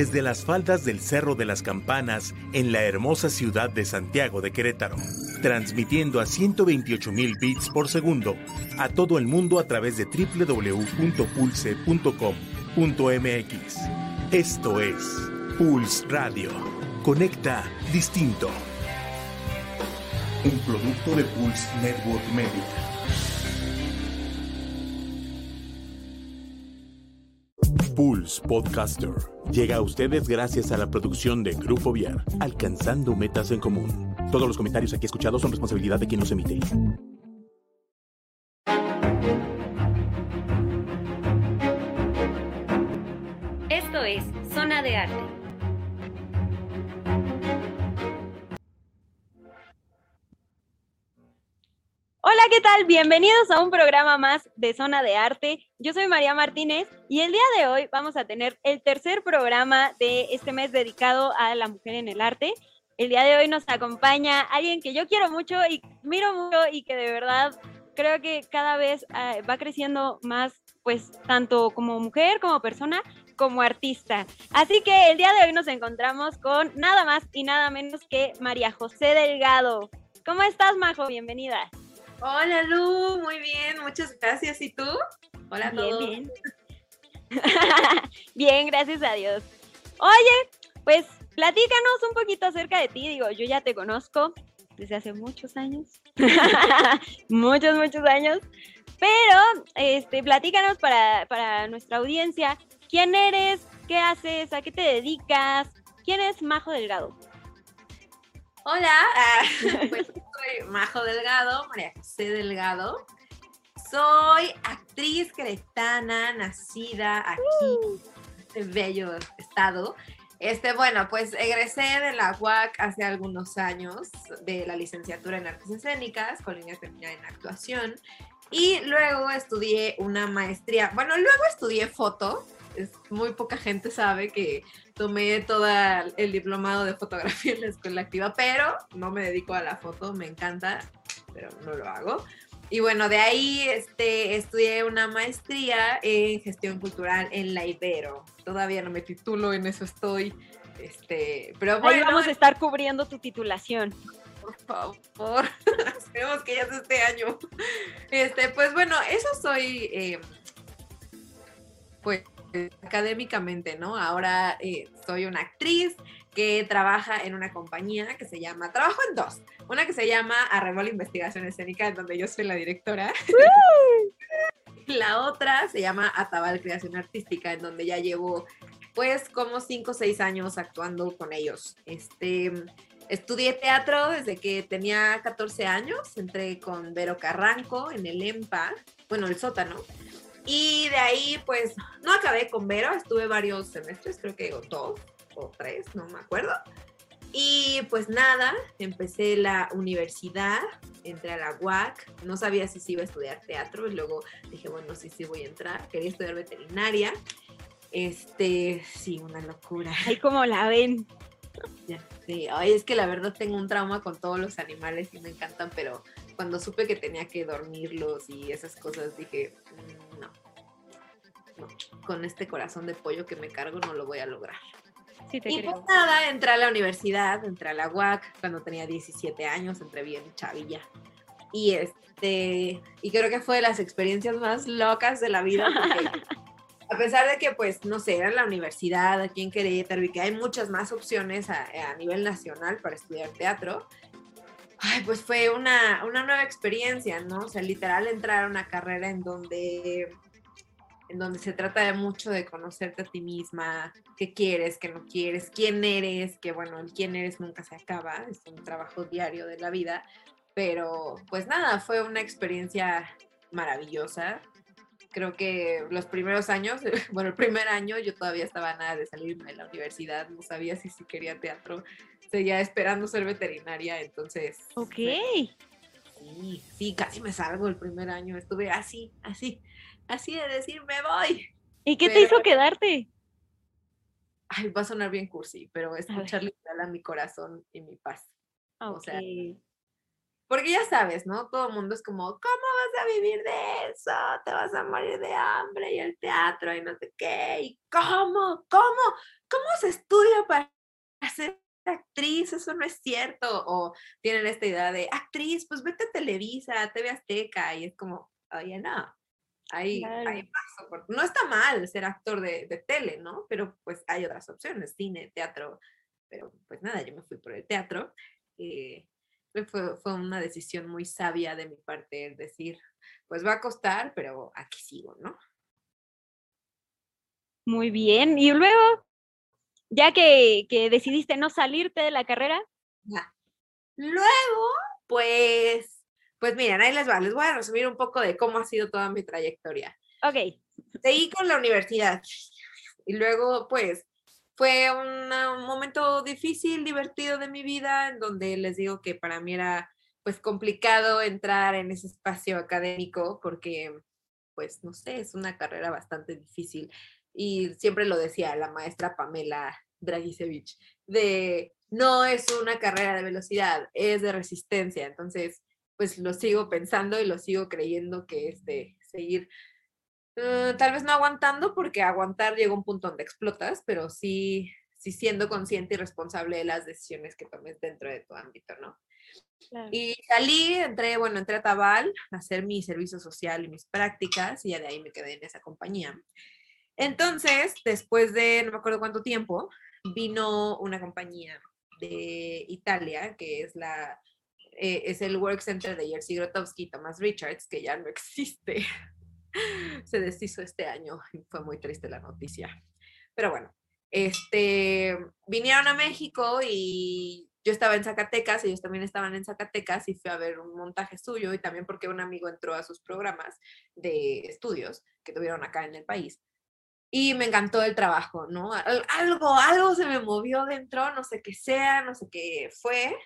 desde las faldas del Cerro de las Campanas en la hermosa ciudad de Santiago de Querétaro, transmitiendo a 128.000 bits por segundo a todo el mundo a través de www.pulse.com.mx. Esto es Pulse Radio. Conecta distinto. Un producto de Pulse Network Media. Pulse Podcaster llega a ustedes gracias a la producción de Grupo Viar, alcanzando metas en común. Todos los comentarios aquí escuchados son responsabilidad de quien los emite. Esto es Zona de Arte. Hola, ¿qué tal? Bienvenidos a un programa más de Zona de Arte. Yo soy María Martínez y el día de hoy vamos a tener el tercer programa de este mes dedicado a la mujer en el arte. El día de hoy nos acompaña alguien que yo quiero mucho y miro mucho y que de verdad creo que cada vez uh, va creciendo más, pues tanto como mujer, como persona, como artista. Así que el día de hoy nos encontramos con nada más y nada menos que María José Delgado. ¿Cómo estás, Majo? Bienvenida. Hola Lu, muy bien, muchas gracias. ¿Y tú? Hola a todos. Bien, bien, gracias a Dios. Oye, pues platícanos un poquito acerca de ti. Digo, yo ya te conozco desde hace muchos años, muchos, muchos años. Pero, este, platícanos para, para nuestra audiencia, ¿quién eres? ¿Qué haces? ¿A qué te dedicas? ¿Quién es Majo Delgado? Hola, pues soy Majo Delgado, María José Delgado. Soy actriz cretana, nacida aquí, en este bello estado. Este, bueno, pues egresé de la UAC hace algunos años de la licenciatura en artes escénicas con línea terminada en actuación y luego estudié una maestría, bueno, luego estudié foto, es, muy poca gente sabe que tomé todo el diplomado de fotografía en la escuela activa, pero no me dedico a la foto, me encanta, pero no lo hago. Y bueno, de ahí este, estudié una maestría en gestión cultural en la Ibero. Todavía no me titulo, en eso estoy. Este, pero bueno, Ahí vamos a estar cubriendo tu titulación. Por favor, esperemos que ya sea este año. Este, pues bueno, eso soy, eh, pues académicamente, ¿no? Ahora eh, soy una actriz que trabaja en una compañía que se llama, trabajo en dos, una que se llama Arrebol Investigación Escénica, en donde yo soy la directora. la otra se llama Atabal Creación Artística, en donde ya llevo pues como cinco o seis años actuando con ellos. Este, estudié teatro desde que tenía 14 años, entré con Vero Carranco en el EMPA, bueno, el sótano. Y de ahí, pues, no acabé con Vero, estuve varios semestres, creo que dos o tres, no me acuerdo. Y pues nada, empecé la universidad, entré a la UAC, no sabía si sí iba a estudiar teatro, y luego dije, bueno, sí, sí voy a entrar, quería estudiar veterinaria. Este, sí, una locura. Ahí como la ven. Ya, sí, ay, es que la verdad tengo un trauma con todos los animales y me encantan, pero cuando supe que tenía que dormirlos y esas cosas, dije, mm, no, no, con este corazón de pollo que me cargo no lo voy a lograr. Sí, te y creo. pues nada, entré a la universidad, entré a la UAC cuando tenía 17 años, entré bien chavilla. Y este, y creo que fue de las experiencias más locas de la vida, a pesar de que, pues, no sé, era la universidad aquí en Querétaro y que hay muchas más opciones a, a nivel nacional para estudiar teatro, ay, pues fue una, una nueva experiencia, ¿no? O sea, literal entrar a una carrera en donde en donde se trata de mucho de conocerte a ti misma, qué quieres, qué no quieres, quién eres, que bueno, el quién eres nunca se acaba, es un trabajo diario de la vida, pero pues nada, fue una experiencia maravillosa. Creo que los primeros años, bueno, el primer año yo todavía estaba nada de salirme de la universidad, no sabía si sí quería teatro, seguía esperando ser veterinaria, entonces... Ok. Sí, sí, casi me salgo el primer año, estuve así, así, así de decir, me voy. ¿Y qué te hizo quedarte? Ay, va a sonar bien cursi, pero escuchar literal a mi corazón y mi paz. Ok. o sea, Porque ya sabes, ¿no? Todo el mundo es como, ¿cómo vas a vivir de eso? Te vas a morir de hambre y el teatro y no sé qué. ¿Y cómo? ¿Cómo? ¿Cómo se estudia para ser actriz, eso no es cierto. O tienen esta idea de actriz, pues vete a Televisa, TV Azteca, y es como, oye, no. Ahí, ahí paso. No está mal ser actor de, de tele, ¿no? Pero pues hay otras opciones, cine, teatro. Pero pues nada, yo me fui por el teatro. Eh, fue, fue, una decisión muy sabia de mi parte, decir, pues va a costar, pero aquí sigo, ¿no? Muy bien. Y luego, ya que, decidiste no salirte de la carrera. Luego, pues, pues miren, ahí les va, les voy a resumir un poco de cómo ha sido toda mi trayectoria. Ok. Seguí con la universidad y luego, pues, fue un momento difícil, divertido de mi vida, en donde les digo que para mí era, pues, complicado entrar en ese espacio académico porque, pues, no sé, es una carrera bastante difícil y siempre lo decía la maestra Pamela Dragisevich, de no es una carrera de velocidad, es de resistencia. Entonces, pues lo sigo pensando y lo sigo creyendo que es de seguir, uh, tal vez no aguantando, porque aguantar llega a un punto donde explotas, pero sí, sí siendo consciente y responsable de las decisiones que tomes dentro de tu ámbito, ¿no? Y salí, entré, bueno, entré a Tabal a hacer mi servicio social y mis prácticas y ya de ahí me quedé en esa compañía. Entonces, después de no me acuerdo cuánto tiempo, vino una compañía de Italia, que es la eh, es el Work Center de Jerzy Grotowski y Thomas Richards, que ya no existe. Se deshizo este año y fue muy triste la noticia. Pero bueno, este, vinieron a México y yo estaba en Zacatecas, ellos también estaban en Zacatecas y fui a ver un montaje suyo y también porque un amigo entró a sus programas de estudios que tuvieron acá en el país y me encantó el trabajo, ¿no? Algo, algo se me movió dentro, no sé qué sea, no sé qué fue,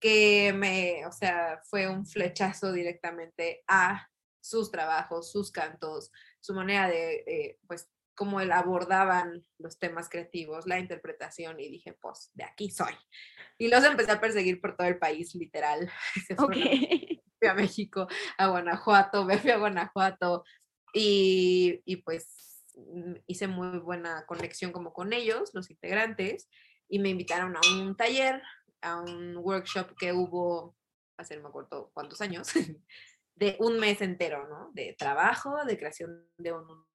que me, o sea, fue un flechazo directamente a sus trabajos, sus cantos, su manera de, pues, cómo él abordaban los temas creativos, la interpretación, y dije, pues, de aquí soy. Y los empecé a perseguir por todo el país, literal. Okay. Fui a México, a Guanajuato, me fui a Guanajuato, y, y pues Mm, hice muy buena conexión como con ellos, los integrantes, y me invitaron a un taller, a un workshop que hubo hace no me acuerdo cuántos años, de un mes entero, ¿no? De trabajo, de creación de un...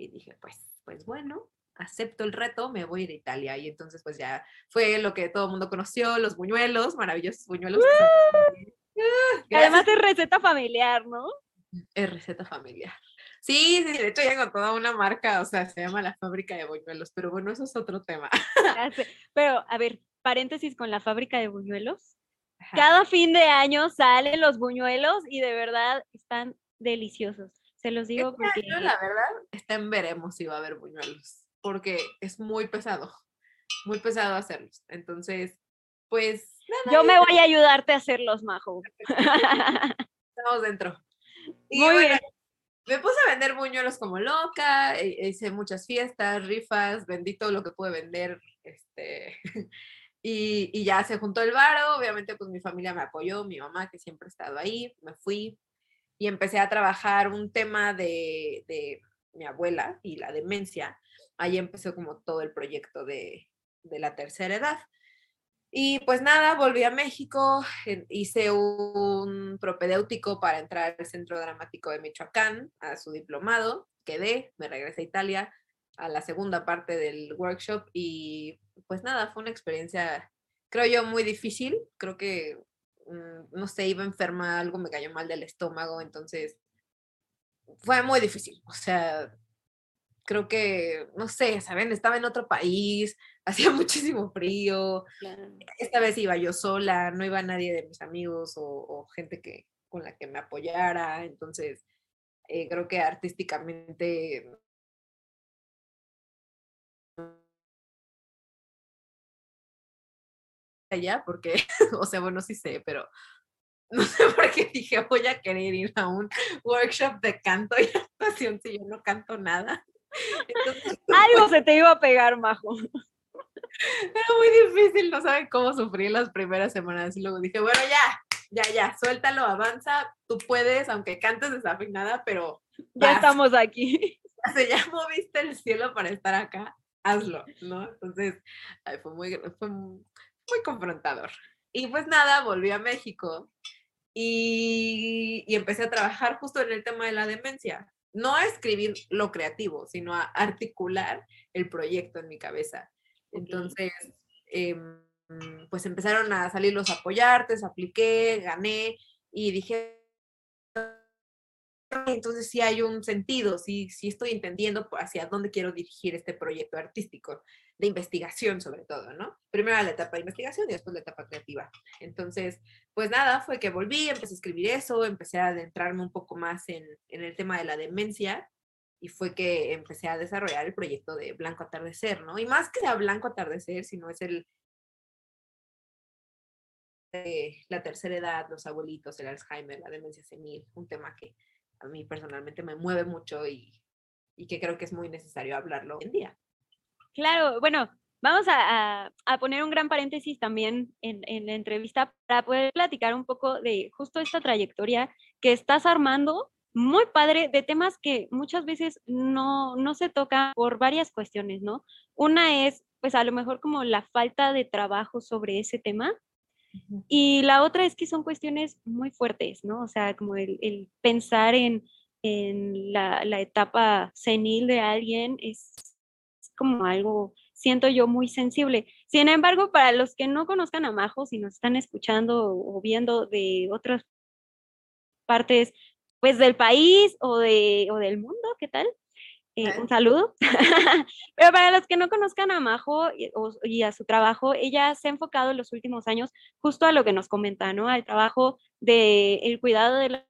Y dije, pues, pues bueno, acepto el reto, me voy a ir a Italia. Y entonces, pues ya fue lo que todo el mundo conoció, los buñuelos, maravillosos buñuelos. Además es receta familiar, ¿no? Es receta familiar. Sí, sí, de hecho ya con toda una marca, o sea, se llama la fábrica de buñuelos, pero bueno, eso es otro tema. Pero, a ver, paréntesis con la fábrica de buñuelos. Cada fin de año salen los buñuelos y de verdad están deliciosos. Se los digo este porque... la verdad, está en veremos si va a haber buñuelos, porque es muy pesado, muy pesado hacerlos. Entonces, pues... Yo me voy a ayudarte a hacerlos, Majo. Estamos dentro. Muy bien. Me puse a vender buñuelos como loca, e, hice muchas fiestas, rifas, vendí todo lo que pude vender, este, y, ya se juntó el varo, obviamente pues mi familia me apoyó, mi mamá que siempre ha estado ahí, me fui y empecé a trabajar un tema de, de mi abuela y la demencia. Ahí empezó como todo el proyecto de, de la tercera edad. Y pues nada, volví a México, hice un propedéutico para entrar al Centro Dramático de Michoacán, a su diplomado, quedé, me regresé a Italia a la segunda parte del workshop y pues nada, fue una experiencia, creo yo, muy difícil, creo que, mm, no sé, iba enferma, algo me cayó mal del estómago, entonces fue muy difícil, o sea, creo que, no sé, ¿saben? Estaba en otro país, hacía muchísimo frío. Esta vez iba yo sola, no iba nadie de mis amigos o, gente que, con la que me apoyara. Entonces, eh, creo que artísticamente allá porque, o sea, bueno, sí sé, pero no sé por qué dije voy a querer ir a un workshop de canto y actuación si yo no canto nada. Algo se te iba a pegar, Majo. Era muy difícil, no saben cómo sufrí las primeras semanas. Y luego dije, bueno, ya, ya, ya, suéltalo, avanza, tú puedes, aunque cantes desafinada, pero... Ya estamos aquí. se ya moviste el cielo para estar acá, hazlo, ¿no? Entonces, fue, muy, fue muy confrontador. Y pues nada, volví a México y, y, empecé a trabajar justo en el tema de la demencia. No a escribir lo creativo, sino a articular el proyecto en mi cabeza. Entonces, eh, pues empezaron a salir los apoyartes, apliqué, gané y dije, entonces sí hay un sentido, sí, sí estoy entendiendo hacia dónde quiero dirigir este proyecto artístico, de investigación sobre todo, ¿no? Primero la etapa de investigación y después la etapa creativa. Entonces, pues nada, fue que volví, empecé a escribir eso, empecé a adentrarme un poco más en, el tema de la demencia y fue que empecé a desarrollar el proyecto de Blanco Atardecer, ¿no? Y más que sea Blanco Atardecer, sino es el de la tercera edad, los abuelitos, el Alzheimer, la demencia senil, un tema que a mí personalmente me mueve mucho y, y que creo que es muy necesario hablarlo hoy en día. Claro, bueno, vamos a, a, poner un gran paréntesis también en, en, la entrevista para poder platicar un poco de justo esta trayectoria que estás armando, muy padre, de temas que muchas veces no, no se tocan por varias cuestiones, ¿no? Una es, pues a lo mejor como la falta de trabajo sobre ese tema, y la otra es que son cuestiones muy fuertes, ¿no? O sea, como el, el pensar en, en la, la, etapa senil de alguien es como algo, siento yo, muy sensible. Sin embargo, para los que no conozcan a Majo, si nos están escuchando o viendo de otras partes, pues del país o, de, o del mundo, ¿qué tal? Eh, un saludo. Pero para los que no conozcan a Majo y, a su trabajo, ella se ha enfocado en los últimos años justo a lo que nos comenta, ¿no? Al trabajo del el cuidado de la,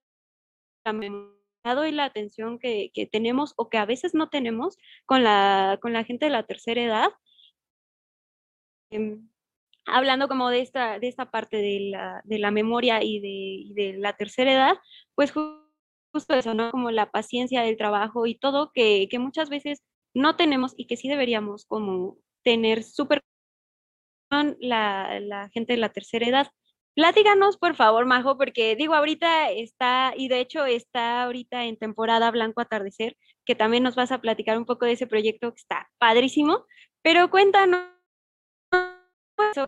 y la atención que, que, tenemos o que a veces no tenemos con la, con la gente de la tercera edad. Eh, hablando como de esta, de esta parte de la, de la memoria y de, de la tercera edad, pues justo eso, ¿no? Como la paciencia del trabajo y todo que, que muchas veces no tenemos y que sí deberíamos como tener súper la, la gente de la tercera edad. Platíganos, por favor, Majo, porque digo, ahorita está, y de hecho está ahorita en temporada Blanco Atardecer, que también nos vas a platicar un poco de ese proyecto que está padrísimo, pero cuéntanos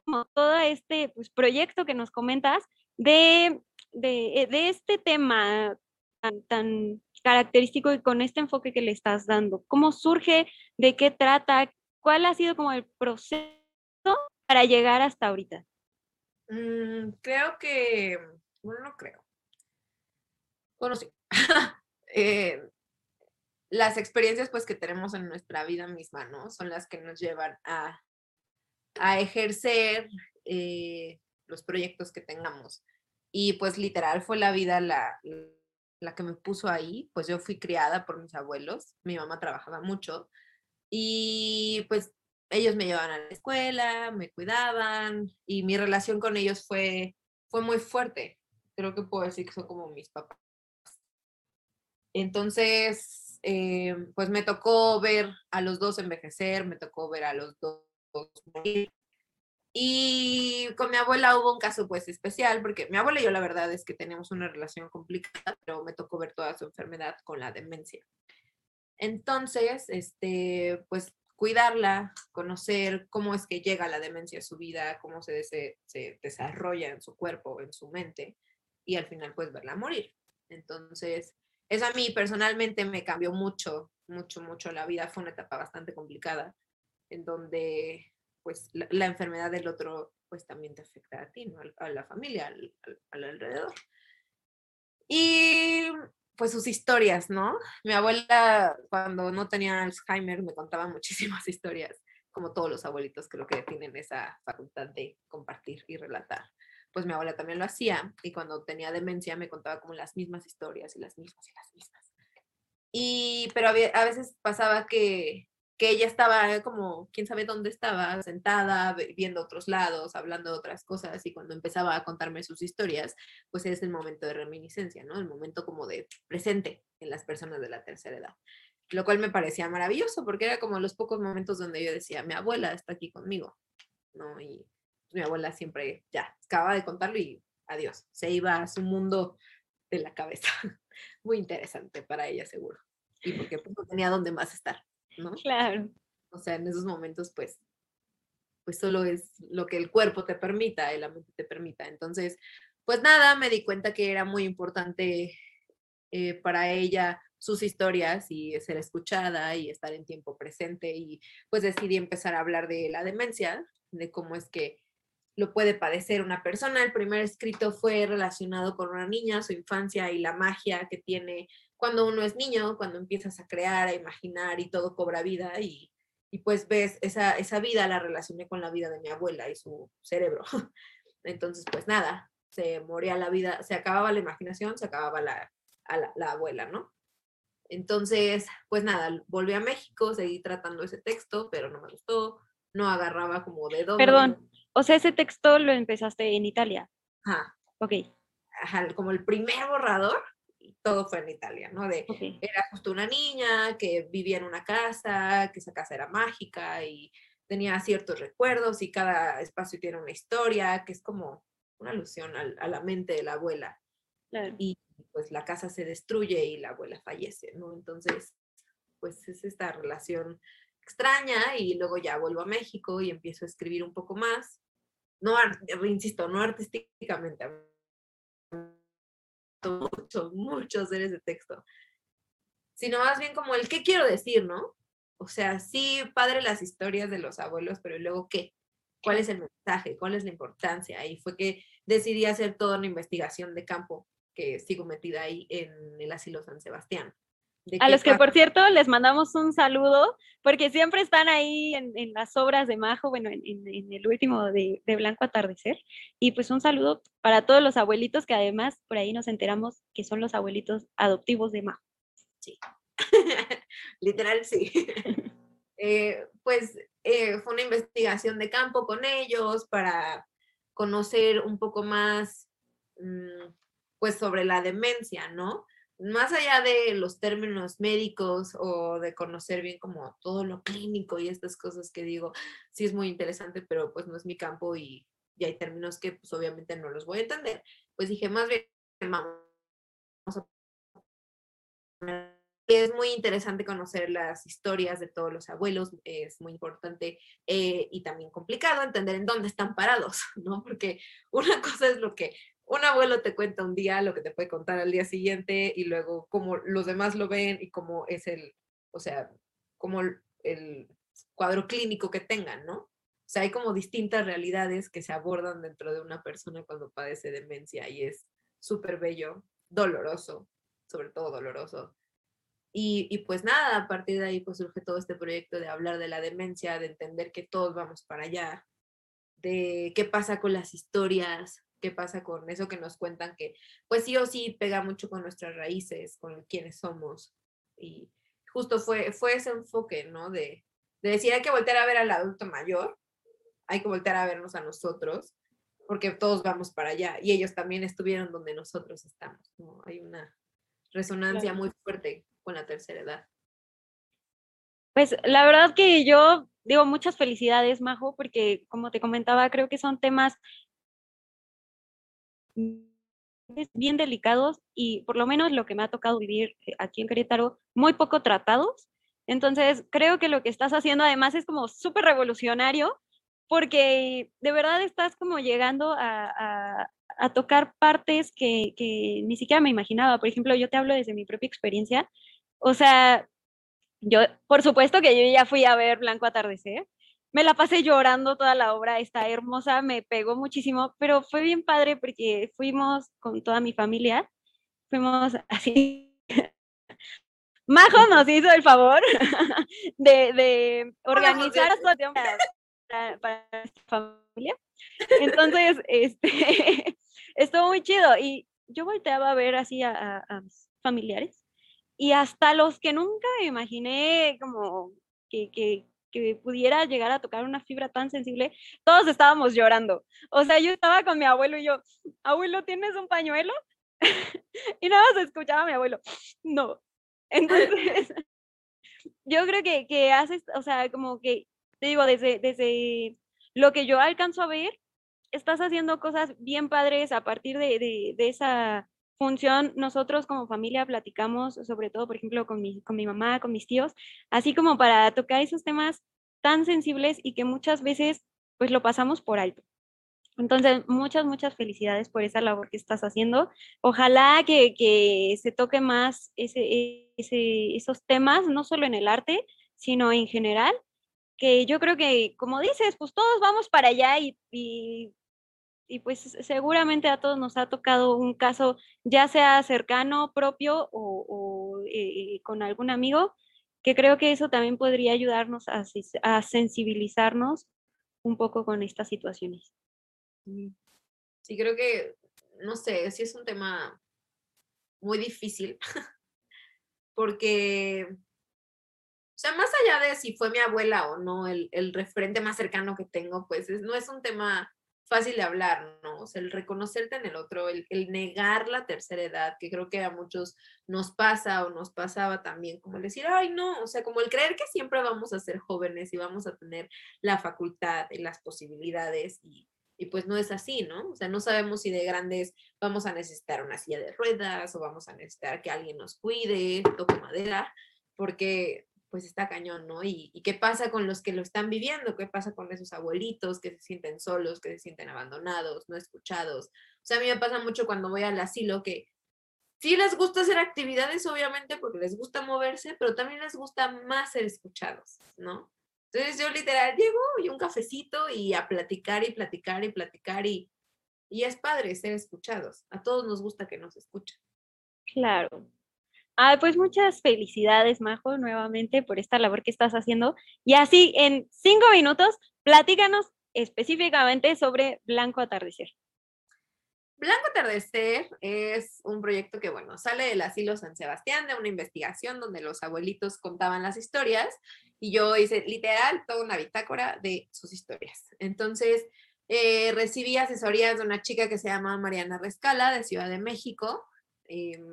como todo este pues, proyecto que nos comentas de, de, de este tema tan, característico y con este enfoque que le estás dando? ¿Cómo surge? ¿De qué trata? ¿Cuál ha sido como el proceso para llegar hasta ahorita? Mm, creo que, bueno, no creo. Bueno, sí. eh, las experiencias pues que tenemos en nuestra vida misma, ¿no? Son las que nos llevan a, a ejercer eh, los proyectos que tengamos. Y pues literal fue la vida la, la que me puso ahí, pues yo fui criada por mis abuelos, mi mamá trabajaba mucho y pues ellos me llevaban a la escuela, me cuidaban y mi relación con ellos fue, fue muy fuerte. Creo que puedo decir que son como mis papás. Entonces, eh, pues me tocó ver a los dos envejecer, me tocó ver a los dos morir. Y con mi abuela hubo un caso pues especial, porque mi abuela y yo la verdad es que tenemos una relación complicada, pero me tocó ver toda su enfermedad con la demencia. Entonces, este, pues cuidarla, conocer cómo es que llega la demencia a su vida, cómo se, se, desarrolla en su cuerpo, en su mente, y al final pues verla morir. Entonces, eso a mí personalmente me cambió mucho, mucho, mucho la vida. Fue una etapa bastante complicada, en donde pues la, enfermedad del otro pues también te afecta a ti, ¿no? a, la familia, al, al, alrededor. Y pues sus historias, ¿no? Mi abuela cuando no tenía Alzheimer me contaba muchísimas historias, como todos los abuelitos creo que tienen esa facultad de compartir y relatar. Pues mi abuela también lo hacía y cuando tenía demencia me contaba como las mismas historias y las mismas y las mismas. Y pero a veces pasaba que que ella estaba como, quién sabe dónde estaba, sentada, viendo otros lados, hablando de otras cosas, y cuando empezaba a contarme sus historias, pues es el momento de reminiscencia, ¿no? El momento como de presente en las personas de la tercera edad. Lo cual me parecía maravilloso, porque era como los pocos momentos donde yo decía, mi abuela está aquí conmigo, ¿no? Y mi abuela siempre, ya, acababa de contarlo y adiós, se iba a su mundo de la cabeza. Muy interesante para ella, seguro. y porque pues, tenía dónde más estar, ¿no? Claro. O sea, en esos momentos, pues, pues solo es lo que el cuerpo te permita la mente te permita. Entonces, pues nada, me di cuenta que era muy importante eh, para ella sus historias y ser escuchada y estar en tiempo presente y pues decidí empezar a hablar de la demencia, de cómo es que lo puede padecer una persona. El primer escrito fue relacionado con una niña, su infancia y la magia que tiene cuando uno es niño, cuando empiezas a crear, a imaginar y todo cobra vida y, y pues ves esa, esa vida, la relacioné con la vida de mi abuela y su cerebro. Entonces, pues nada, se moría la vida, se acababa la imaginación, se acababa la, la, la abuela, ¿no? Entonces, pues nada, volví a México, seguí tratando ese texto, pero no me gustó, no agarraba como de dónde. Perdón, o sea, ese texto lo empezaste en Italia. Ajá. Ok. Ajá, como el primer borrador, todo fue en Italia, ¿no? De, ok. era justo una niña que vivía en una casa, que esa casa era mágica y tenía ciertos recuerdos y cada espacio tiene una historia, que es como una alusión al- a la mente de la abuela. Claro. y pues la casa se destruye y la abuela fallece, ¿no? Entonces, pues es esta relación extraña y luego ya vuelvo a México y empiezo a escribir un poco más. No, insisto, no artísticamente. a Mucho, mucho hacer ese texto. Sino más bien como el qué quiero decir, ¿no? O sea, sí, padre las historias de los abuelos, pero ¿y luego qué? ¿Cuál es el mensaje? ¿Cuál es la importancia? Y fue que decidí hacer toda una investigación de campo que sigo metida ahí en el asilo San Sebastián. A los que, por cierto, les mandamos un saludo, porque siempre están ahí en, en las obras de Majo, bueno, en, en- en el último de, de Blanco Atardecer. Y pues un saludo para todos los abuelitos, que además por ahí nos enteramos que son los abuelitos adoptivos de Majo. Literal, sí. Eh, pues eh, fue una investigación de campo con ellos para conocer un poco más, mm, pues sobre la demencia, ¿no? Más allá de los términos médicos o de conocer bien como todo lo clínico y estas cosas que digo, sí es muy interesante, pero pues no es mi campo y, y hay términos que pues obviamente no los voy a entender. Pues dije, más bien, vamos a es muy interesante conocer las historias de todos los abuelos, es muy importante eh, y también complicado entender en dónde están parados, ¿no? Porque una cosa es lo que un abuelo te cuenta un día, lo que te puede contar al día siguiente y luego cómo los demás lo ven y cómo es el, o sea, como el, cuadro clínico que tengan, ¿no? O sea, hay como distintas realidades que se abordan dentro de una persona cuando padece demencia y es súper bello, doloroso, sobre todo doloroso. Y, y, pues nada, a partir de ahí pues surge todo este proyecto de hablar de la demencia, de entender que todos vamos para allá, de qué pasa con las historias, qué pasa con eso que nos cuentan que pues sí o sí pega mucho con nuestras raíces, con quiénes somos. Y justo fue, fue ese enfoque, ¿no? De, de decir hay que voltear a ver al adulto mayor, hay que voltear a vernos a nosotros, porque todos vamos para allá y ellos también estuvieron donde nosotros estamos, ¿no? Hay una resonancia Claro. muy fuerte con la tercera edad. Pues la verdad que yo digo muchas felicidades, Majo, porque como te comentaba, creo que son temas bien delicados y por lo menos lo que me ha tocado vivir eh, aquí en Querétaro, muy poco tratados. Entonces, creo que lo que estás haciendo además es como súper revolucionario porque de verdad estás como llegando a, a- a tocar partes que, que ni siquiera me imaginaba. Por ejemplo, yo te hablo desde mi propia experiencia. O sea, yo, por supuesto que yo ya fui a ver Blanco Atardecer. Me la pasé llorando toda la obra, está hermosa, me pegó muchísimo, pero fue bien padre porque fuimos con toda mi familia, fuimos así. Majo nos hizo el favor de, de organizar para, para, nuestra familia. Entonces, este, estuvo muy chido y yo volteaba a ver así a, a- a mis familiares y hasta los que nunca imaginé como que, que, que pudiera llegar a tocar una fibra tan sensible, todos estábamos llorando. O sea, yo estaba con mi abuelo y yo, abuelo, ¿tienes un pañuelo? y nada más escuchaba a mi abuelo, no. Entonces, yo creo que, que haces, o sea, como que, te digo, desde, desde lo que yo alcanzo a ver, estás haciendo cosas bien padres a partir de, de, de esa función, nosotros como familia platicamos, sobre todo, por ejemplo, con mi, con mi mamá, con mis tíos, así como para tocar esos temas tan sensibles y que muchas veces pues lo pasamos por alto. Entonces, muchas, muchas felicidades por esa labor que estás haciendo. Ojalá que, que se toque más ese, ese, esos temas, no solo en el arte, sino en general, que yo creo que, como dices, pues todos vamos para allá y, y y pues seguramente a todos nos ha tocado un caso, ya sea cercano, propio o, eh, con algún amigo, que creo que eso también podría ayudarnos a, a, sensibilizarnos un poco con estas situaciones. Sí, creo que, no sé, sí es un tema muy difícil, porque, o sea, más allá de si fue mi abuela o no, el, el referente más cercano que tengo, pues no es un tema fácil de hablar, ¿no? O sea, el reconocerte en el otro, el, negar la tercera edad, que creo que a muchos nos pasa o nos pasaba también, como el decir, ay, no, o sea, como el creer que siempre vamos a ser jóvenes y vamos a tener la facultad y las posibilidades y, y pues no es así, ¿no? O sea, no sabemos si de grandes vamos a necesitar una silla de ruedas o vamos a necesitar que alguien nos cuide, toque madera, porque pues está cañón, ¿no? Y, qué pasa con los que lo están viviendo, qué pasa con esos abuelitos que se sienten solos, que se sienten abandonados, no escuchados. O sea, a mí me pasa mucho cuando voy al asilo que sí les gusta hacer actividades, obviamente, porque les gusta moverse, pero también les gusta más ser escuchados, ¿no? Entonces yo literal llego y un cafecito y a platicar y platicar y platicar y, y es padre ser escuchados. A todos nos gusta que nos escuchen. Claro, Ah, pues muchas felicidades, Majo, nuevamente por esta labor que estás haciendo. Y así, en cinco minutos, platícanos específicamente sobre Blanco Atardecer. Blanco Atardecer es un proyecto que, bueno, sale del asilo San Sebastián, de una investigación donde los abuelitos contaban las historias y yo hice literal toda una bitácora de sus historias. Entonces, eh, recibí asesorías de una chica que se llama Mariana Rescala de Ciudad de México,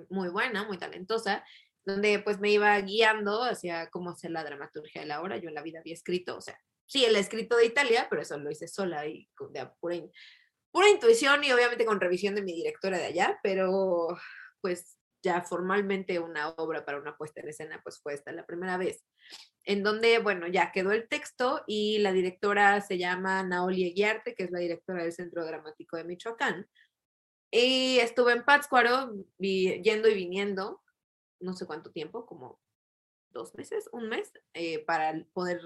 muy buena, muy talentosa, donde pues me iba guiando hacia cómo hacer la dramaturgia de la obra. Yo en la vida había escrito, o sea, sí, el escrito de Italia, pero eso lo hice sola y de pura, pura intuición y obviamente con revisión de mi directora de allá, pero pues ya formalmente una obra para una puesta en escena, pues fue esta la primera vez, en donde, bueno, ya quedó el texto y la directora se llama Naoli Eguiarte, que es la directora del Centro Dramático de Michoacán, y estuve en Pátzcuaro yendo y viniendo, no sé cuánto tiempo, como dos meses, un mes, eh, para poder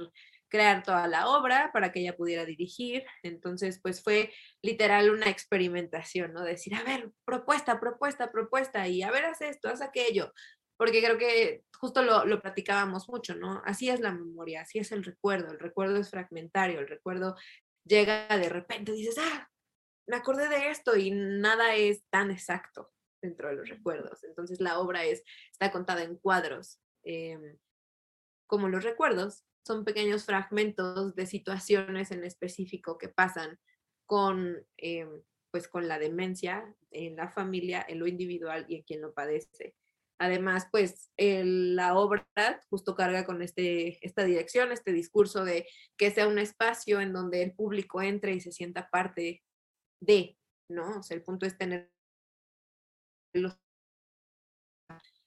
crear toda la obra, para que ella pudiera dirigir. Entonces, pues fue literal una experimentación, ¿no? Decir, a ver, propuesta, propuesta, propuesta, y a ver, haz esto, haz aquello. Porque creo que justo lo, lo platicábamos mucho, ¿no? Así es la memoria, así es el recuerdo. El recuerdo es fragmentario, el recuerdo llega de repente, dices, ah, me acordé de esto y nada es tan exacto dentro de los recuerdos. Entonces la obra es, está contada en cuadros. Em, como los recuerdos, son pequeños fragmentos de situaciones en específico que pasan con, em, pues con la demencia en la familia, en lo individual y en quien lo padece. Además, pues la obra justo carga con este, esta dirección, este discurso de que sea un espacio en donde el público entre y se sienta parte de, ¿no? O sea, el punto es tener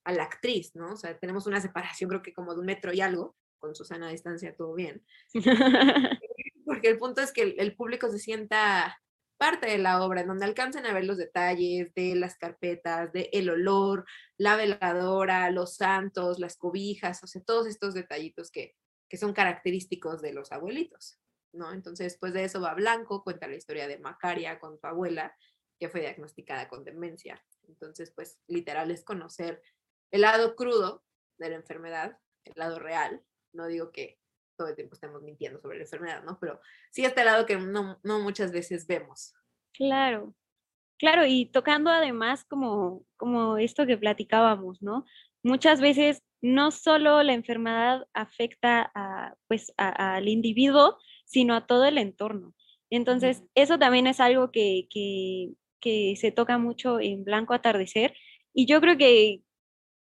a la actriz, ¿no? O sea, tenemos una separación creo que como de un metro y algo, con Susana a distancia todo bien. Porque el punto es que el, público se sienta parte de la obra, en donde alcancen a ver los detalles de las carpetas, de el olor, la veladora, los santos, las cobijas, o sea, todos estos detallitos que, que son característicos de los abuelitos. ¿No? Entonces, después de eso va Blanco, cuenta la historia de Macaria con su abuela, que fue diagnosticada con demencia. Entonces, pues literal es conocer el lado crudo de la enfermedad, el lado real. No digo que todo el tiempo estemos mintiendo sobre la enfermedad, ¿no? Pero sí este lado que no, no muchas veces vemos. Claro, claro, y tocando además como, como esto que platicábamos, ¿no? Muchas veces no solo la enfermedad afecta a, pues, al individuo, sino a todo el entorno. Entonces, eso también es algo que, se toca mucho en Blanco Atardecer y yo creo que,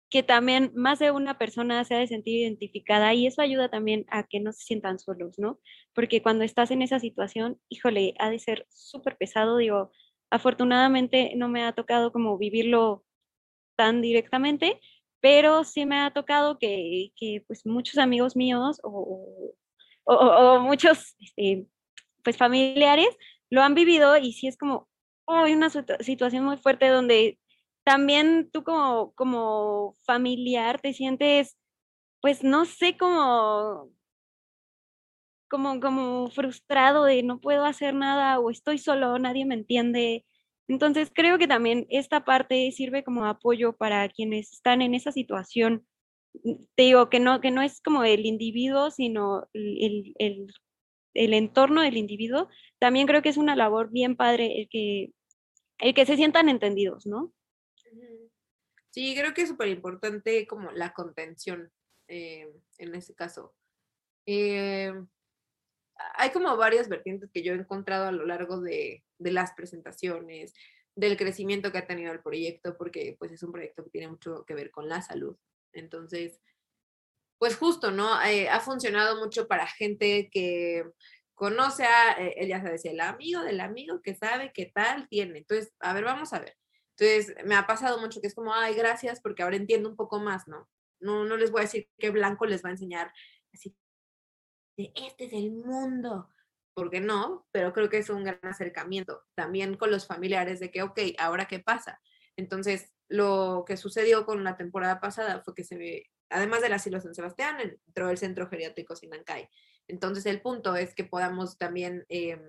que también más de una persona se ha de sentir identificada y eso ayuda también a que no se sientan solos, ¿no? Porque cuando estás en esa situación, híjole, ha de ser súper pesado, digo, afortunadamente no me ha tocado como vivirlo tan directamente, pero sí me ha tocado que, que pues muchos amigos míos o, o, muchos este, pues familiares lo han vivido y sí es como, hay una situación muy fuerte donde también tú como, como familiar te sientes, pues no sé, como, como, como frustrado de no puedo hacer nada o estoy solo, nadie me entiende. Entonces creo que también esta parte sirve como apoyo para quienes están en esa situación. Te digo que no, que no es como el individuo, sino el, el, el entorno del individuo. También creo que es una labor bien padre el que, el que se sientan entendidos, ¿no? Sí, creo que es súper importante como la contención eh, en este caso. Eh, hay como varias vertientes que yo he encontrado a lo largo de, de, las presentaciones, del crecimiento que ha tenido el proyecto, porque pues es un proyecto que tiene mucho que ver con la salud. Entonces, pues justo, ¿no? Eh, ha funcionado mucho para gente que conoce a, él ya sabe, el amigo del amigo que sabe qué tal tiene. Entonces, a ver, vamos a ver. Entonces, me ha pasado mucho que es como, ay, gracias, porque ahora entiendo un poco más, ¿no? No, no les voy a decir que Blanco les va a enseñar así, de este es el mundo, porque no, pero creo que es un gran acercamiento también con los familiares de que, ok, ahora qué pasa. Entonces, lo que sucedió con la temporada pasada fue que se además del asilo San Sebastián, entró el centro geriátrico Sinancay. Entonces, el punto es que podamos también em,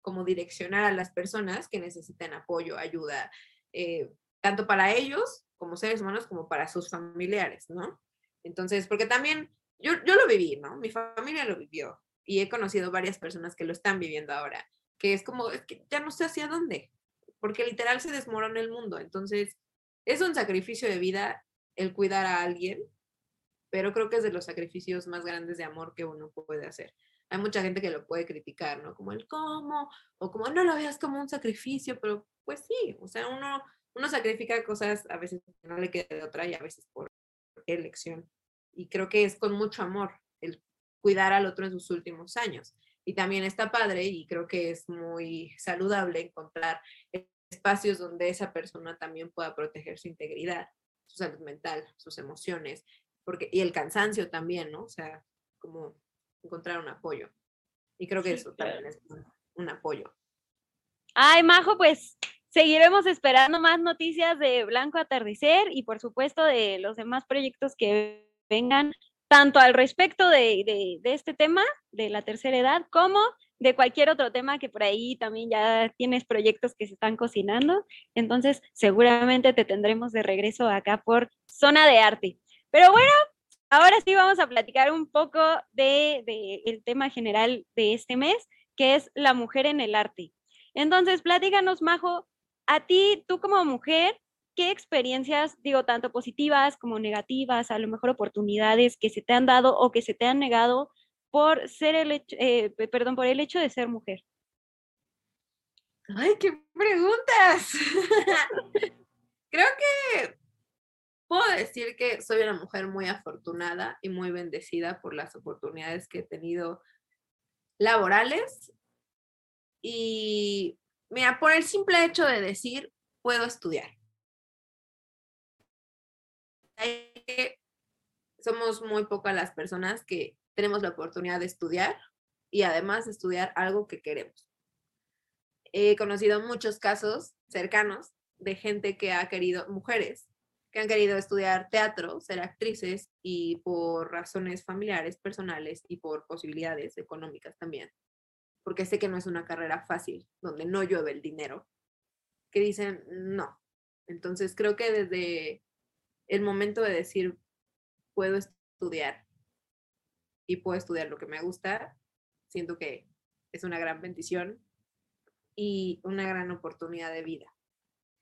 como direccionar a las personas que necesiten apoyo, ayuda, eh, tanto para ellos como seres humanos como para sus familiares, ¿no? Entonces, porque también yo, yo lo viví, ¿no? Mi familia lo vivió y he conocido varias personas que lo están viviendo ahora, que es como, ya no sé hacia dónde, porque literal se desmorona el mundo. Entonces, es un sacrificio de vida el cuidar a alguien, pero creo que es de los sacrificios más grandes de amor que uno puede hacer. Hay mucha gente que lo puede criticar, ¿no? Como el cómo, o como no lo veas como un sacrificio, pero pues sí, o sea, uno, uno sacrifica cosas a veces no le queda de otra y a veces por elección. Y creo que es con mucho amor el cuidar al otro en sus últimos años. Y también está padre y creo que es muy saludable encontrar espacios donde esa persona también pueda proteger su integridad, su salud mental, sus emociones, porque, y el cansancio también, ¿no? O sea, como encontrar un apoyo. Y creo que eso también es un apoyo. Ay, Majo, pues seguiremos esperando más noticias de Blanco Atardecer y por supuesto de los demás proyectos que vengan, tanto al respecto de, este tema, de la tercera edad, como de cualquier otro tema que por ahí también ya tienes proyectos que se están cocinando. Entonces, seguramente te tendremos de regreso acá por Zona de Arte. Pero bueno, ahora sí vamos a platicar un poco del de, el tema general de este mes, que es la mujer en el arte. Entonces, platícanos, Majo, a ti, tú como mujer, ¿qué experiencias, digo, tanto positivas como negativas, a lo mejor oportunidades que se te han dado o que se te han negado por ser el hecho, eh, perdón, por el hecho de ser mujer? Ay, qué preguntas. Creo que puedo decir que soy una mujer muy afortunada y muy bendecida por las oportunidades que he tenido laborales y Mira, por el simple hecho de decir, puedo estudiar. Somos muy pocas las personas que tenemos la oportunidad de estudiar y además estudiar algo que queremos. He conocido muchos casos cercanos de gente que ha querido, mujeres, que han querido estudiar teatro, ser actrices y por razones familiares, personales y por posibilidades económicas también, porque sé que no es una carrera fácil, donde no llueve el dinero, que dicen no. Entonces creo que desde el momento de decir, puedo estudiar y puedo estudiar lo que me gusta, siento que es una gran bendición y una gran oportunidad de vida.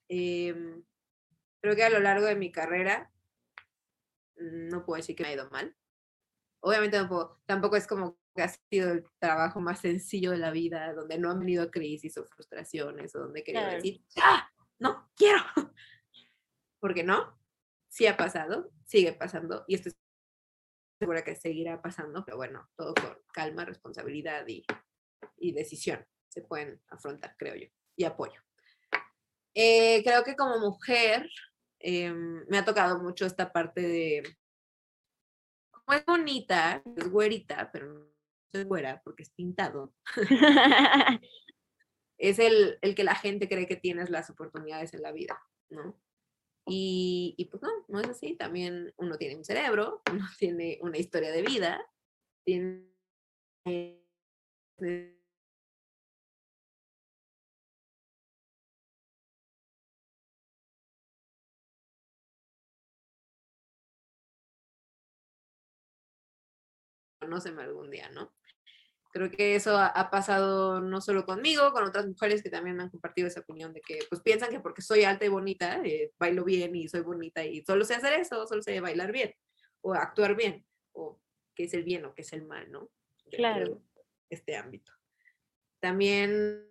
Em, creo que a lo largo de mi carrera, no puedo decir que me ha ido mal. Obviamente tampoco es como que ha sido el trabajo más sencillo de la vida, donde no han venido crisis o frustraciones, o donde quería decir, ¡ah! No, quiero. Porque no, sí ha pasado, sigue pasando, y estoy segura que seguirá pasando, pero bueno, todo con calma, responsabilidad y, y decisión se pueden afrontar, creo yo, y apoyo. Eh, creo que como mujer, em, me ha tocado mucho esta parte de, como es bonita, es güerita, pero no es güera porque es pintado. es el, el que la gente cree que tienes las oportunidades en la vida, ¿no? Y, pues no, no es así. También uno tiene un cerebro, uno tiene una historia de vida, tiene conóceme algún día, ¿no? Creo que eso ha, pasado no solo conmigo, con otras mujeres que también me han compartido esa opinión de que pues piensan que porque soy alta y bonita, eh, bailo bien y soy bonita y solo sé hacer eso, solo sé bailar bien o actuar bien o qué es el bien o qué es el mal, ¿no? claro. Este ámbito. También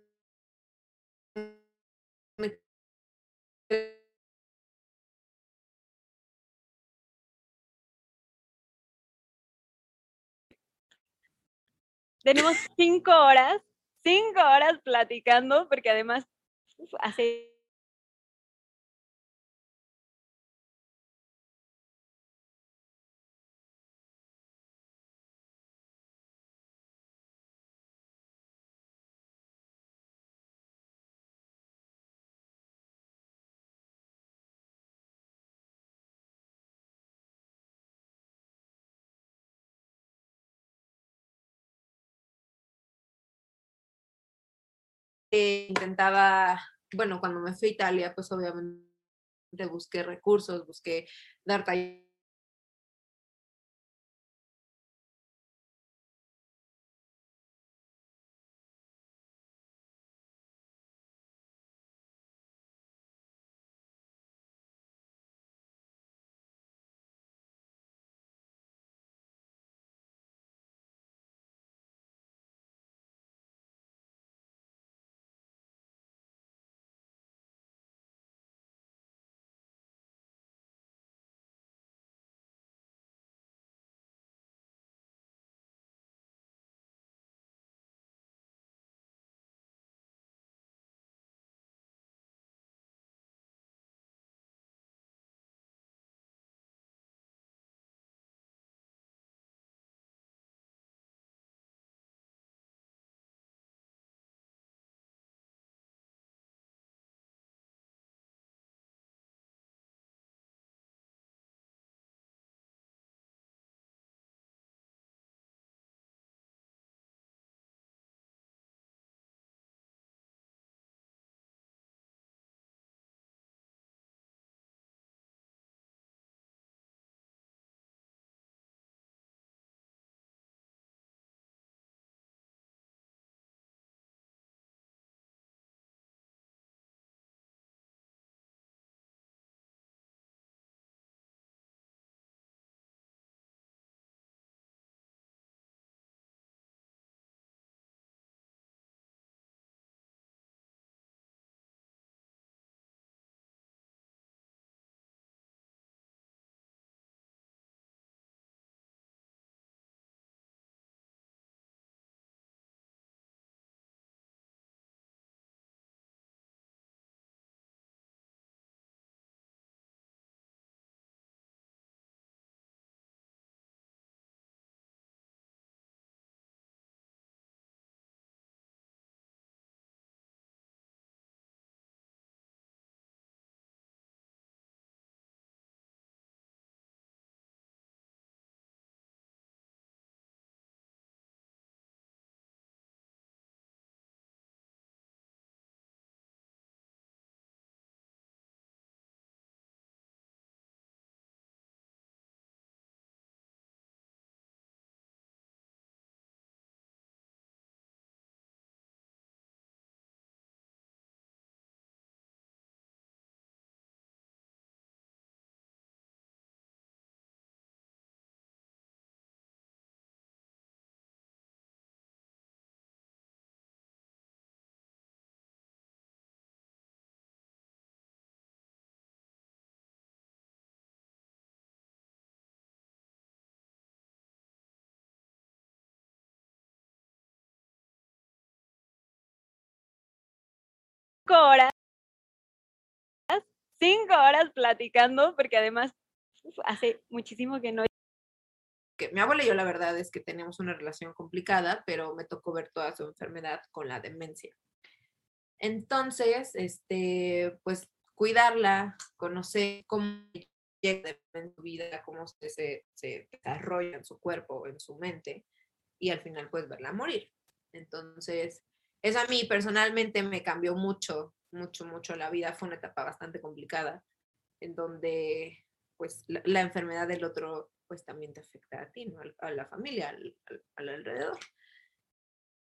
Tenemos cinco horas, cinco horas platicando, porque además hace intentaba, bueno, cuando me fui a Italia, pues obviamente busqué recursos, busqué dar talleres horas, cinco horas platicando, porque además hace muchísimo que no. Mi abuela y yo la verdad es que tenemos una relación complicada, pero me tocó ver toda su enfermedad con la demencia. Entonces, este, pues cuidarla, conocer cómo llega en su vida, cómo se, se, desarrolla en su cuerpo, en su mente, y al final pues verla morir. Entonces, eso a mí personalmente me cambió mucho, mucho, mucho la vida. Fue una etapa bastante complicada, en donde pues la, enfermedad del otro pues también te afecta a ti, a la familia, al, al alrededor.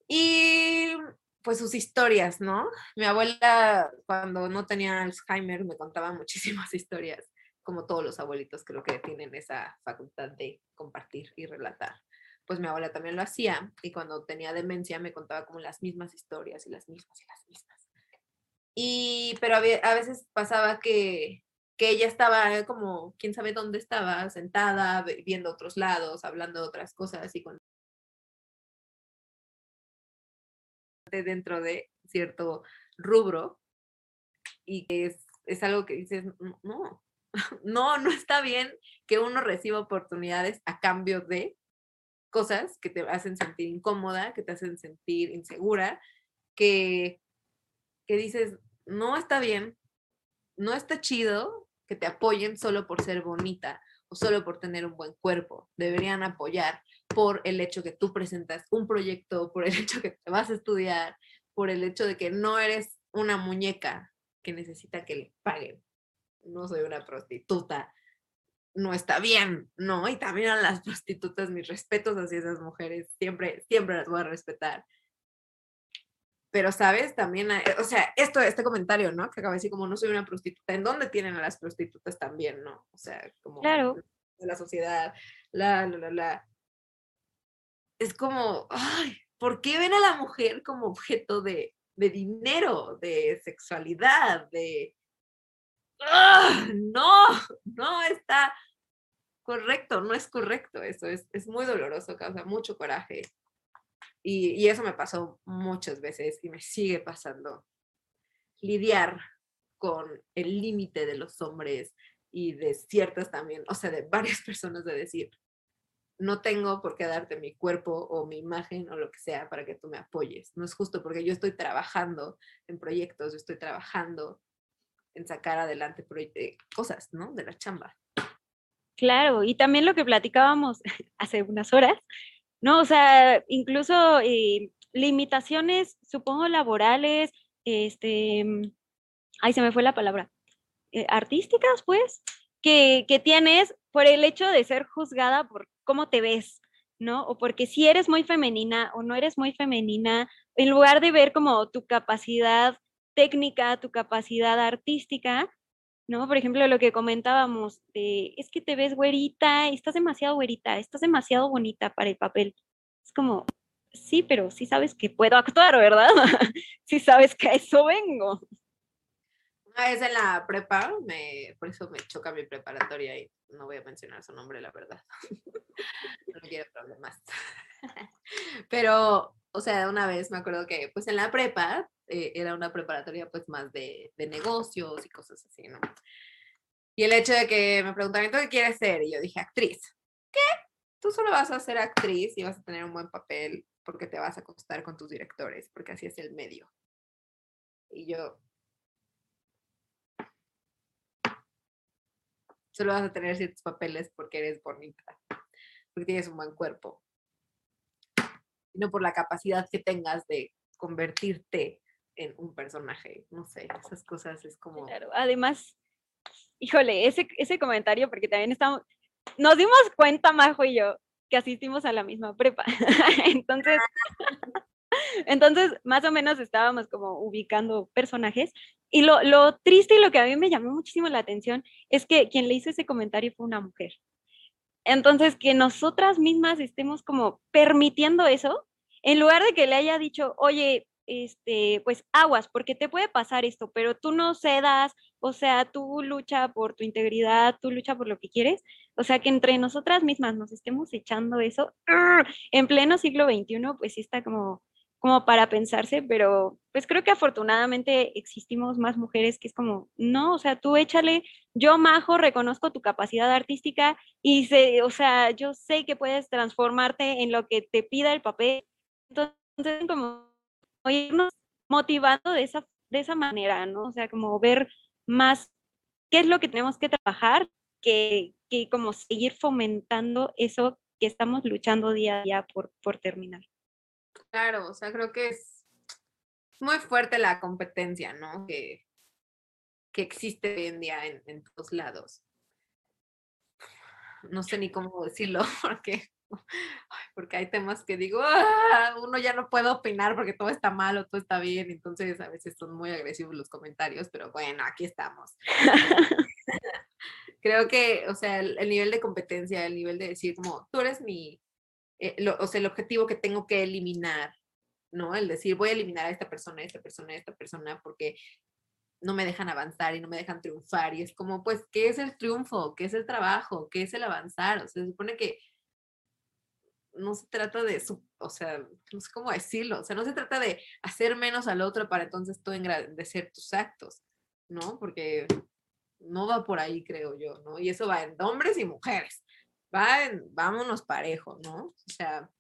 Y pues sus historias, ¿no? Mi abuela cuando no tenía Alzheimer me contaba muchísimas historias, como todos los abuelitos creo que tienen esa facultad de compartir y relatar. Pues mi abuela también lo hacía y cuando tenía demencia me contaba como las mismas historias y las mismas y las mismas. Y pero a veces pasaba que que ella estaba como, quién sabe dónde estaba, sentada, viendo otros lados, hablando de otras cosas y cuando dentro de cierto rubro y que es, es algo que dices, no, no, no está bien que uno reciba oportunidades a cambio de cosas que te hacen sentir incómoda, que te hacen sentir insegura, que, que dices, no está bien, no está chido que te apoyen solo por ser bonita o solo por tener un buen cuerpo. Deberían apoyar por el hecho que tú presentas un proyecto, por el hecho que te vas a estudiar, por el hecho de que no eres una muñeca que necesita que le paguen. No soy una prostituta. No está bien, ¿no? Y también a las prostitutas, mis respetos hacia esas mujeres, siempre, siempre las voy a respetar. Pero, ¿sabes? También, o sea, esto, este comentario, ¿no? Que acaba de decir como no soy una prostituta, ¿en dónde tienen a las prostitutas también, no? O sea, como claro. de la sociedad, la, la, la, la es como, ay, ¿por qué ven a la mujer como objeto de, dinero, de sexualidad, de... ¡Ah! No, no está correcto, no es correcto eso, es, es muy doloroso, causa mucho coraje. Y, y, eso me pasó muchas veces y me sigue pasando. Lidiar con el límite de los hombres y de ciertas también, o sea, de varias personas de decir, no tengo por qué darte mi cuerpo o mi imagen o lo que sea para que tú me apoyes. No es justo porque yo estoy trabajando en proyectos, yo estoy trabajando en sacar adelante eh, cosas, ¿no? De la chamba. Claro, y también lo que platicábamos hace unas horas, ¿no? O sea, incluso eh, limitaciones, supongo, laborales, este, ay, se me fue la palabra, eh, artísticas, pues, que, que tienes por el hecho de ser juzgada por cómo te ves, ¿no? O porque si eres muy femenina o no eres muy femenina, en lugar de ver como tu capacidad técnica, tu capacidad artística, ¿no? Por ejemplo, lo que comentábamos, es que te ves güerita, estás demasiado güerita, estás demasiado bonita para el papel. Es como, sí, pero sí sabes que puedo actuar, ¿verdad? sí sabes que a eso vengo. Una vez en la prepa, me, por eso me choca mi preparatoria y no voy a mencionar su nombre, la verdad. no quiero problemas. Pero, o sea, una vez me acuerdo que pues en la prepa eh, era una preparatoria pues más de, de, negocios y cosas así, ¿no? Y el hecho de que me preguntaban, ¿tú qué quieres ser? Y yo dije, actriz. ¿Qué? Tú solo vas a ser actriz y vas a tener un buen papel porque te vas a acostar con tus directores, porque así es el medio. Y yo, Solo vas a tener ciertos papeles porque eres bonita, porque tienes un buen cuerpo. No por la capacidad que tengas de convertirte en un personaje. No sé, esas cosas es como... Claro, además, híjole, ese, ese comentario, porque también estamos, nos dimos cuenta, Majo y yo, que asistimos a la misma prepa. Entonces, entonces, más o menos estábamos como ubicando personajes y lo, lo, triste y lo que a mí me llamó muchísimo la atención es que quien le hizo ese comentario fue una mujer. Entonces, que nosotras mismas estemos como permitiendo eso, en lugar de que le haya dicho, oye, este, pues aguas, porque te puede pasar esto, pero tú no cedas, o sea, tú lucha por tu integridad, tú lucha por lo que quieres, o sea, que entre nosotras mismas nos estemos echando eso, en pleno siglo XXI, pues sí está como como para pensarse, pero pues creo que afortunadamente existimos más mujeres que es como, no, o sea, tú échale, yo Majo reconozco tu capacidad artística y sé, o sea, yo sé que puedes transformarte en lo que te pida el papel. Entonces, como irnos motivando de esa, de esa manera, ¿no? O sea, como ver más qué es lo que tenemos que trabajar, que, que como seguir fomentando eso que estamos luchando día a día por, por terminar. Claro, o sea, creo que es muy fuerte la competencia, ¿no? Que, que existe hoy en día en, todos lados. No sé ni cómo decirlo, porque, porque hay temas que digo, ah, uno ya no puede opinar porque todo está mal o todo está bien, entonces a veces son muy agresivos los comentarios, pero bueno, aquí estamos. Creo que, o sea, el, el nivel de competencia, el nivel de decir como, tú eres mi, eh, o sea, el objetivo que tengo que eliminar, ¿no? El decir, voy a eliminar a esta persona, esta persona, esta persona, porque no me dejan avanzar y no me dejan triunfar. Y es como, pues, ¿qué es el triunfo? ¿Qué es el trabajo? ¿Qué es el avanzar? O sea, se supone que no se trata de, o sea, no sé cómo decirlo, o sea, no se trata de hacer menos al otro para entonces tú engrandecer tus actos, ¿no? Porque no va por ahí, creo yo, ¿no? Y eso va en hombres y mujeres va vámonos parejo, ¿no? O sea,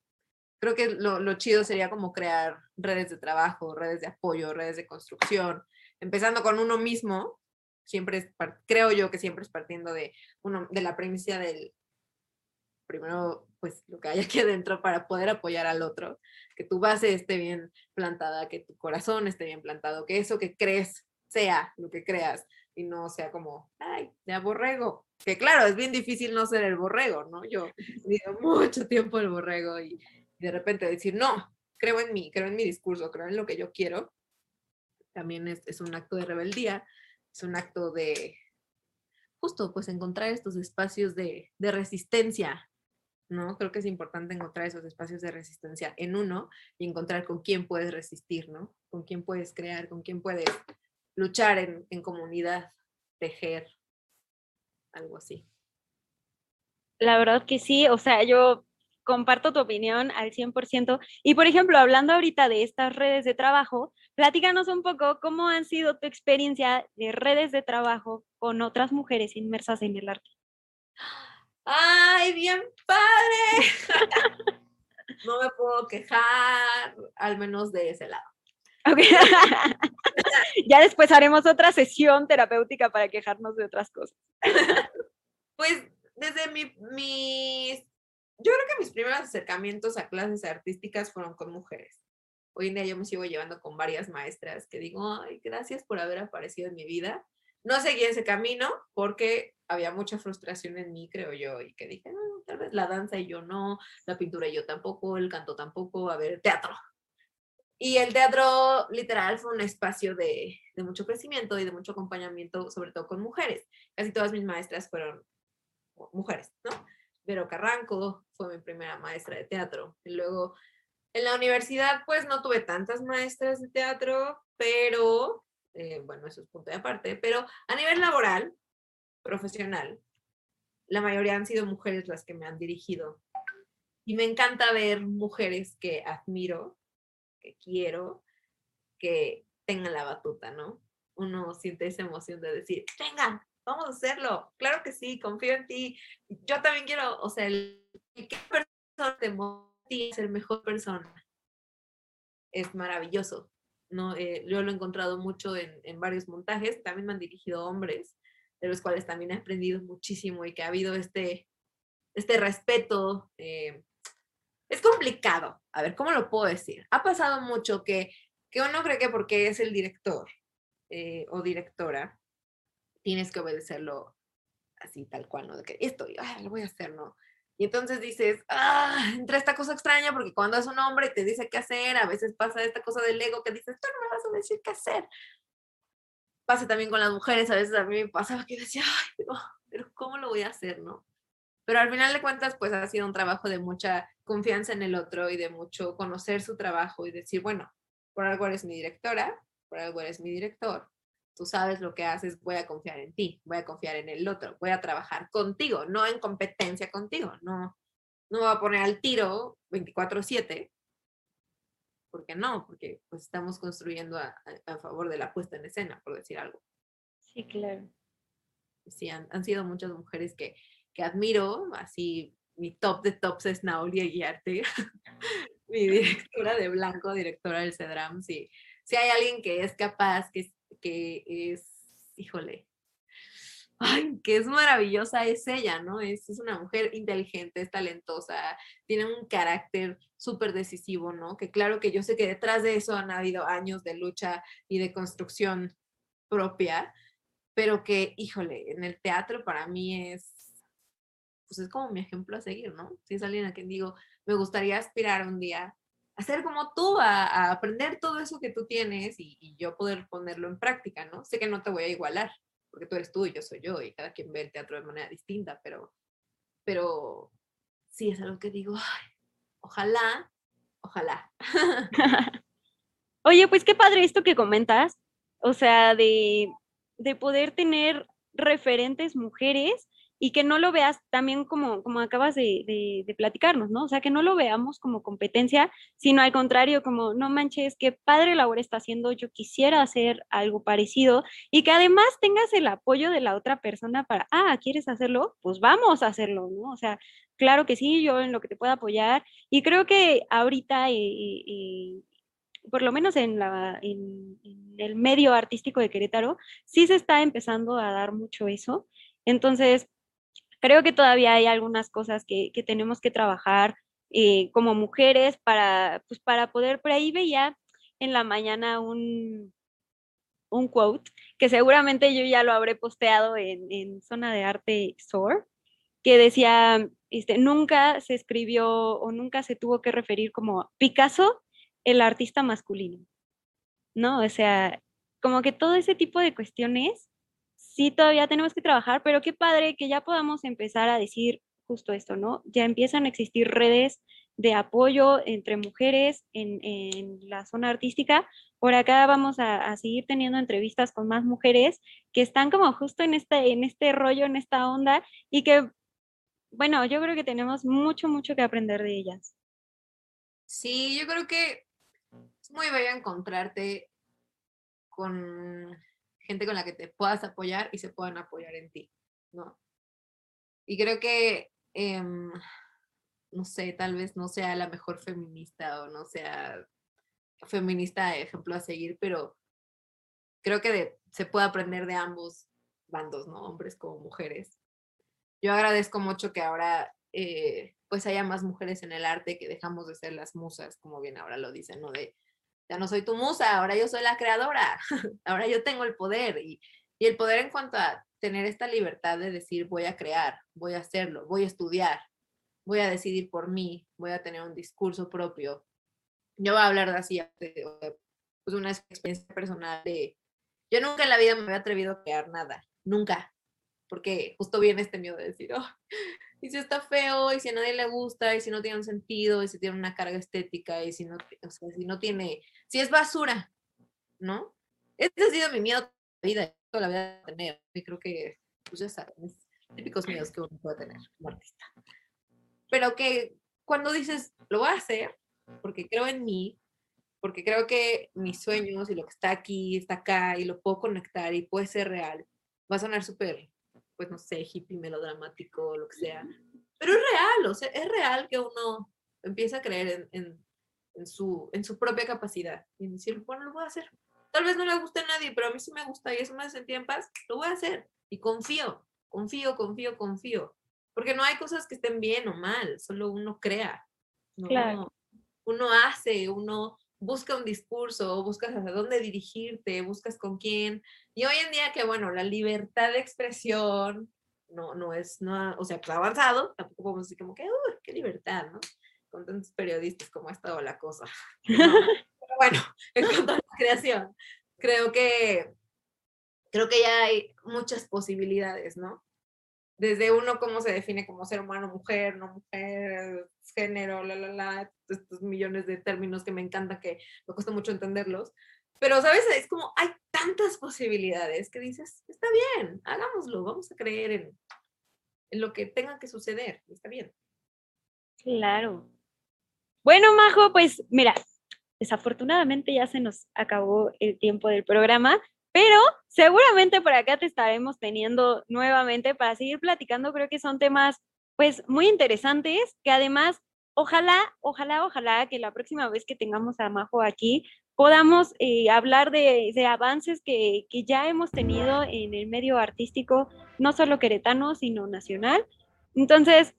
creo que lo, chido sería como crear redes de trabajo, redes de apoyo, redes de construcción, empezando con uno mismo, siempre creo yo que siempre es partiendo de, uno, de la premisa del, primero, pues lo que hay aquí adentro para poder apoyar al otro, que tu base esté bien plantada, que tu corazón esté bien plantado, que eso que crees sea lo que creas, y no sea como, ay, ya borrego. Que claro, es bien difícil no ser el borrego, ¿no? Yo he vivido mucho tiempo el borrego y de repente decir, no, creo en mí, creo en mi discurso, creo en lo que yo quiero, también es, es un acto de rebeldía, es un acto de, justo, pues encontrar estos espacios de, de resistencia, ¿no? Creo que es importante encontrar esos espacios de resistencia en uno y encontrar con quién puedes resistir, ¿no? Con quién puedes crear, con quién puedes luchar en, en comunidad, tejer, algo así. La verdad que sí, o sea, yo comparto tu opinión al 100%. Y por ejemplo, hablando ahorita de estas redes de trabajo, platícanos un poco cómo han sido tu experiencia de redes de trabajo con otras mujeres inmersas en el arte. ¡Ay, bien padre! no me puedo quejar, al menos de ese lado. ya después haremos otra sesión terapéutica para quejarnos de otras cosas. pues desde mi, mis, yo creo que mis primeros acercamientos a clases artísticas fueron con mujeres. Hoy en día yo me sigo llevando con varias maestras que digo, ay, gracias por haber aparecido en mi vida. No seguí ese camino porque había mucha frustración en mí, creo yo, y que dije, no, tal vez la danza y yo no, la pintura y yo tampoco, el canto tampoco, a ver, teatro, y el teatro literal fue un espacio de, mucho crecimiento y de mucho acompañamiento, sobre todo con mujeres. Casi todas mis maestras fueron mujeres, ¿no? Vero Carranco fue mi primera maestra de teatro. Y luego en la universidad, pues no tuve tantas maestras de teatro, pero, eh, bueno, eso es punto de aparte, pero a nivel laboral, profesional, la mayoría han sido mujeres las que me han dirigido. Y me encanta ver mujeres que admiro quiero que tengan la batuta, ¿no? Uno siente esa emoción de decir, venga, vamos a hacerlo, claro que sí, confío en ti, yo también quiero, o sea, el, que persona te motiva a ser mejor persona es maravilloso, ¿no? Eh, yo lo he encontrado mucho en, en, varios montajes, también me han dirigido hombres, de los cuales también he aprendido muchísimo y que ha habido este, este respeto, eh, es complicado. A ver, ¿cómo lo puedo decir? Ha pasado mucho que, que uno cree que porque es el director eh, o directora, tienes que obedecerlo así, tal cual, ¿no? De que esto, lo voy a hacer, ¿no? Y entonces dices, ah, entra esta cosa extraña porque cuando es un hombre te dice qué hacer, a veces pasa esta cosa del ego que dices, tú no me vas a decir qué hacer. Pasa también con las mujeres, a veces a mí me pasaba que decía, ay, pero ¿cómo lo voy a hacer, no? Pero al final de cuentas, pues ha sido un trabajo de mucha confianza en el otro y de mucho conocer su trabajo y decir, bueno, por algo eres mi directora, por algo eres mi director, tú sabes lo que haces, voy a confiar en ti, voy a confiar en el otro, voy a trabajar contigo, no en competencia contigo, no, no me voy a poner al tiro 24/7, ¿por qué no? Porque pues estamos construyendo a, a favor de la puesta en escena, por decir algo. Sí, claro. Sí, han, han sido muchas mujeres que, que admiro, así mi top de tops es Naulia Guiarte, mi directora de Blanco, directora del CEDRAM, sí. Si hay alguien que es capaz, que, que es, híjole, ay, que es maravillosa, es ella, ¿no? Es, es una mujer inteligente, es talentosa, tiene un carácter súper decisivo, ¿no? Que claro que yo sé que detrás de eso han habido años de lucha y de construcción propia, pero que, híjole, en el teatro para mí es, pues es como mi ejemplo a seguir, ¿no? Si es alguien a quien digo, me gustaría aspirar un día a ser como tú, a, aprender todo eso que tú tienes y, yo poder ponerlo en práctica, ¿no? Sé que no te voy a igualar, porque tú eres tú y yo soy yo y cada quien ve el teatro de manera distinta, pero, pero sí es algo que digo, ojalá, ojalá. Oye, pues qué padre esto que comentas, o sea, de de poder tener referentes mujeres y que no lo veas también como, como acabas de, platicarnos, ¿no? O sea, que no lo veamos como competencia, sino al contrario, como, no manches, qué padre labor está haciendo, yo quisiera hacer algo parecido y que además tengas el apoyo de la otra persona para, ah, ¿quieres hacerlo? Pues vamos a hacerlo, ¿no? O sea, claro que sí, yo en lo que te pueda apoyar y creo que ahorita eh, eh, por lo menos en, la, en, el medio artístico de Querétaro, sí se está empezando a dar mucho eso. Entonces, creo que todavía hay algunas cosas que, que tenemos que trabajar eh, como mujeres para, pues, para poder, por ahí veía en la mañana un, un quote que seguramente yo ya lo habré posteado en, en Zona de Arte SOAR, que decía, este, nunca se escribió o nunca se tuvo que referir como Picasso el artista masculino, ¿no? O sea, como que todo ese tipo de cuestiones, sí todavía tenemos que trabajar, pero qué padre que ya podamos empezar a decir justo esto, ¿no? Ya empiezan a existir redes de apoyo entre mujeres en, en la zona artística. Por acá vamos a, a, seguir teniendo entrevistas con más mujeres que están como justo en este, en este rollo, en esta onda y que, bueno, yo creo que tenemos mucho, mucho que aprender de ellas. Sí, yo creo que es muy bello encontrarte con gente con la que te puedas apoyar y se puedan apoyar en ti, ¿no? Y creo que, eh, no sé, tal vez no sea la mejor feminista o no sea feminista ejemplo a seguir, pero creo que se puede aprender de ambos bandos, ¿no? Hombres como mujeres. Yo agradezco mucho que ahora eh, pues haya más mujeres en el arte, que dejamos de ser las musas, como bien ahora lo dicen, ¿no? De, ya no soy tu musa, ahora yo soy la creadora, ahora yo tengo el poder y, y el poder en cuanto a tener esta libertad de decir voy a crear, voy a hacerlo, voy a estudiar, voy a decidir por mí, voy a tener un discurso propio. Yo voy a hablar de así, de, pues una experiencia personal de, yo nunca en la vida me había atrevido a crear nada, nunca, porque justo viene este miedo de decir, oh, y si está feo, y si a nadie le gusta, y si no tiene un sentido, y si tiene una carga estética, y si no, o sea, si no tiene, si es basura, ¿no? Este ha sido mi miedo toda la vida, toda la vida tener, y creo que, pues ya saben, típicos miedos que uno puede tener como artista. Pero que cuando dices, lo voy a hacer, porque creo en mí, porque creo que mis sueños y lo que está aquí, está acá, y lo puedo conectar y puede ser real, va a sonar súper pues no sé, hippie, melodramático, lo que sea. Pero es real, o sea, es real que uno empieza a creer en, en, su, en su propia capacidad y decir, bueno, lo voy a hacer. Tal vez no le guste a nadie, pero a mí sí me gusta y eso me hace sentir en paz, lo voy a hacer. Y confío, confío, confío, confío. Porque no hay cosas que estén bien o mal, solo uno crea. Claro. uno hace, uno busca un discurso, buscas hacia dónde dirigirte, buscas con quién. Y hoy en día que, bueno, la libertad de expresión no, no es, no, o sea, pues avanzado, tampoco podemos decir como que, uy, qué libertad, ¿no? Con tantos periodistas como ha estado la cosa. pero bueno, en cuanto a la creación, creo que, creo que ya hay muchas posibilidades, ¿no? Desde uno cómo se define como ser humano, mujer, no mujer, género, la, la, la, estos millones de términos que me encanta, que me cuesta mucho entenderlos. Pero, ¿sabes? Es como hay tantas posibilidades que dices, está bien, hagámoslo, vamos a creer en, en lo que tenga que suceder, está bien. Claro. Bueno, Majo, pues mira, desafortunadamente ya se nos acabó el tiempo del programa, pero seguramente por acá te estaremos teniendo nuevamente para seguir platicando. Creo que son temas pues muy interesantes que además ojalá, ojalá, ojalá que la próxima vez que tengamos a Majo aquí podamos eh, hablar de, avances que, que, ya hemos tenido en el medio artístico, no solo queretano, sino nacional. Entonces,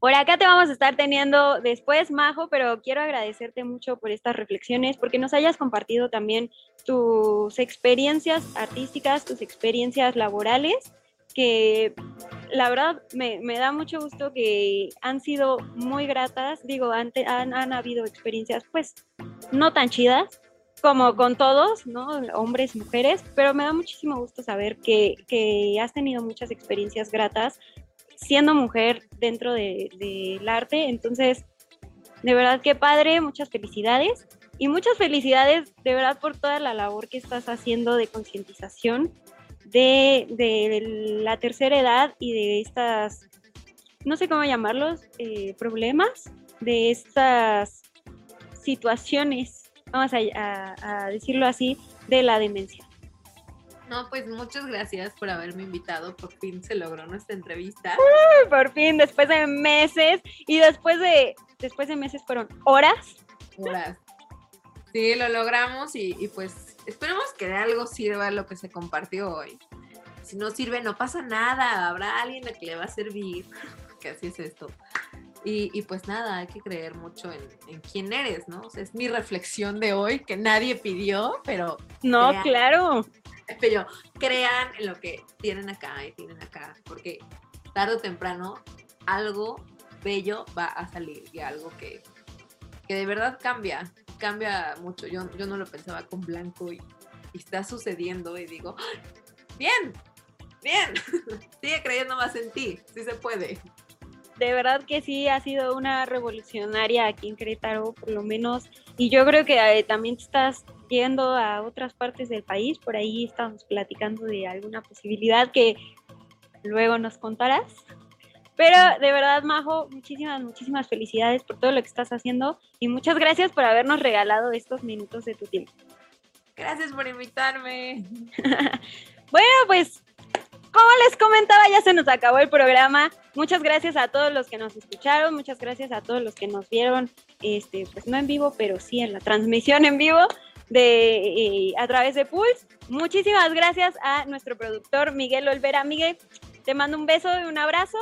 por acá te vamos a estar teniendo después, Majo, pero quiero agradecerte mucho por estas reflexiones, porque nos hayas compartido también tus experiencias artísticas, tus experiencias laborales, que la verdad me, da mucho gusto que han sido muy gratas. Digo, han, han, habido experiencias pues no tan chidas como con todos, ¿no? Hombres, mujeres, pero me da muchísimo gusto saber que, que has tenido muchas experiencias gratas siendo mujer dentro del arte. Entonces, de verdad que padre, muchas felicidades y muchas felicidades de verdad por toda la labor que estás haciendo de concientización de, la tercera edad y de estas, no sé cómo llamarlos, eh, problemas, de estas situaciones, vamos a decirlo así, de la demencia. No, pues muchas gracias por haberme invitado. Por fin se logró nuestra entrevista. por fin, después de meses y después de, después de meses fueron horas. Horas. Sí, lo logramos y, pues esperemos que de algo sirva lo que se compartió hoy. Si no sirve, no pasa nada. Habrá alguien a que le va a servir. Que así es esto. Y, pues nada, hay que creer mucho en, quién eres, ¿no? O sea, es mi reflexión de hoy que nadie pidió, pero... No, claro. Pero crean en lo que tienen acá y tienen acá, porque tarde o temprano algo bello va a salir y algo que, que de verdad cambia, cambia mucho. Yo, yo no lo pensaba con blanco y, está sucediendo y digo, bien, bien, sigue creyendo más en ti, sí se puede. De verdad que sí, ha sido una revolucionaria aquí en Querétaro, por lo menos, y yo creo que eh, también estás yendo a otras partes del país, por ahí estamos platicando de alguna posibilidad que luego nos contarás. Pero de verdad, Majo, muchísimas, muchísimas felicidades por todo lo que estás haciendo y muchas gracias por habernos regalado estos minutos de tu tiempo. Gracias por invitarme. bueno, pues como les comentaba, ya se nos acabó el programa. Muchas gracias a todos los que nos escucharon, muchas gracias a todos los que nos vieron, este, pues no en vivo, pero sí en la transmisión en vivo de, a través de Pulse. Muchísimas gracias a nuestro productor Miguel Olvera. Miguel, te mando un beso y un abrazo.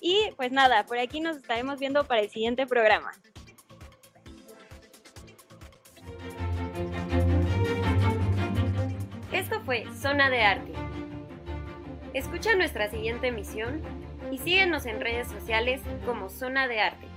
Y pues nada, por aquí nos estaremos viendo para el siguiente programa. Esto fue Zona de Arte. Escucha nuestra siguiente emisión y síguenos en redes sociales como Zona de Arte.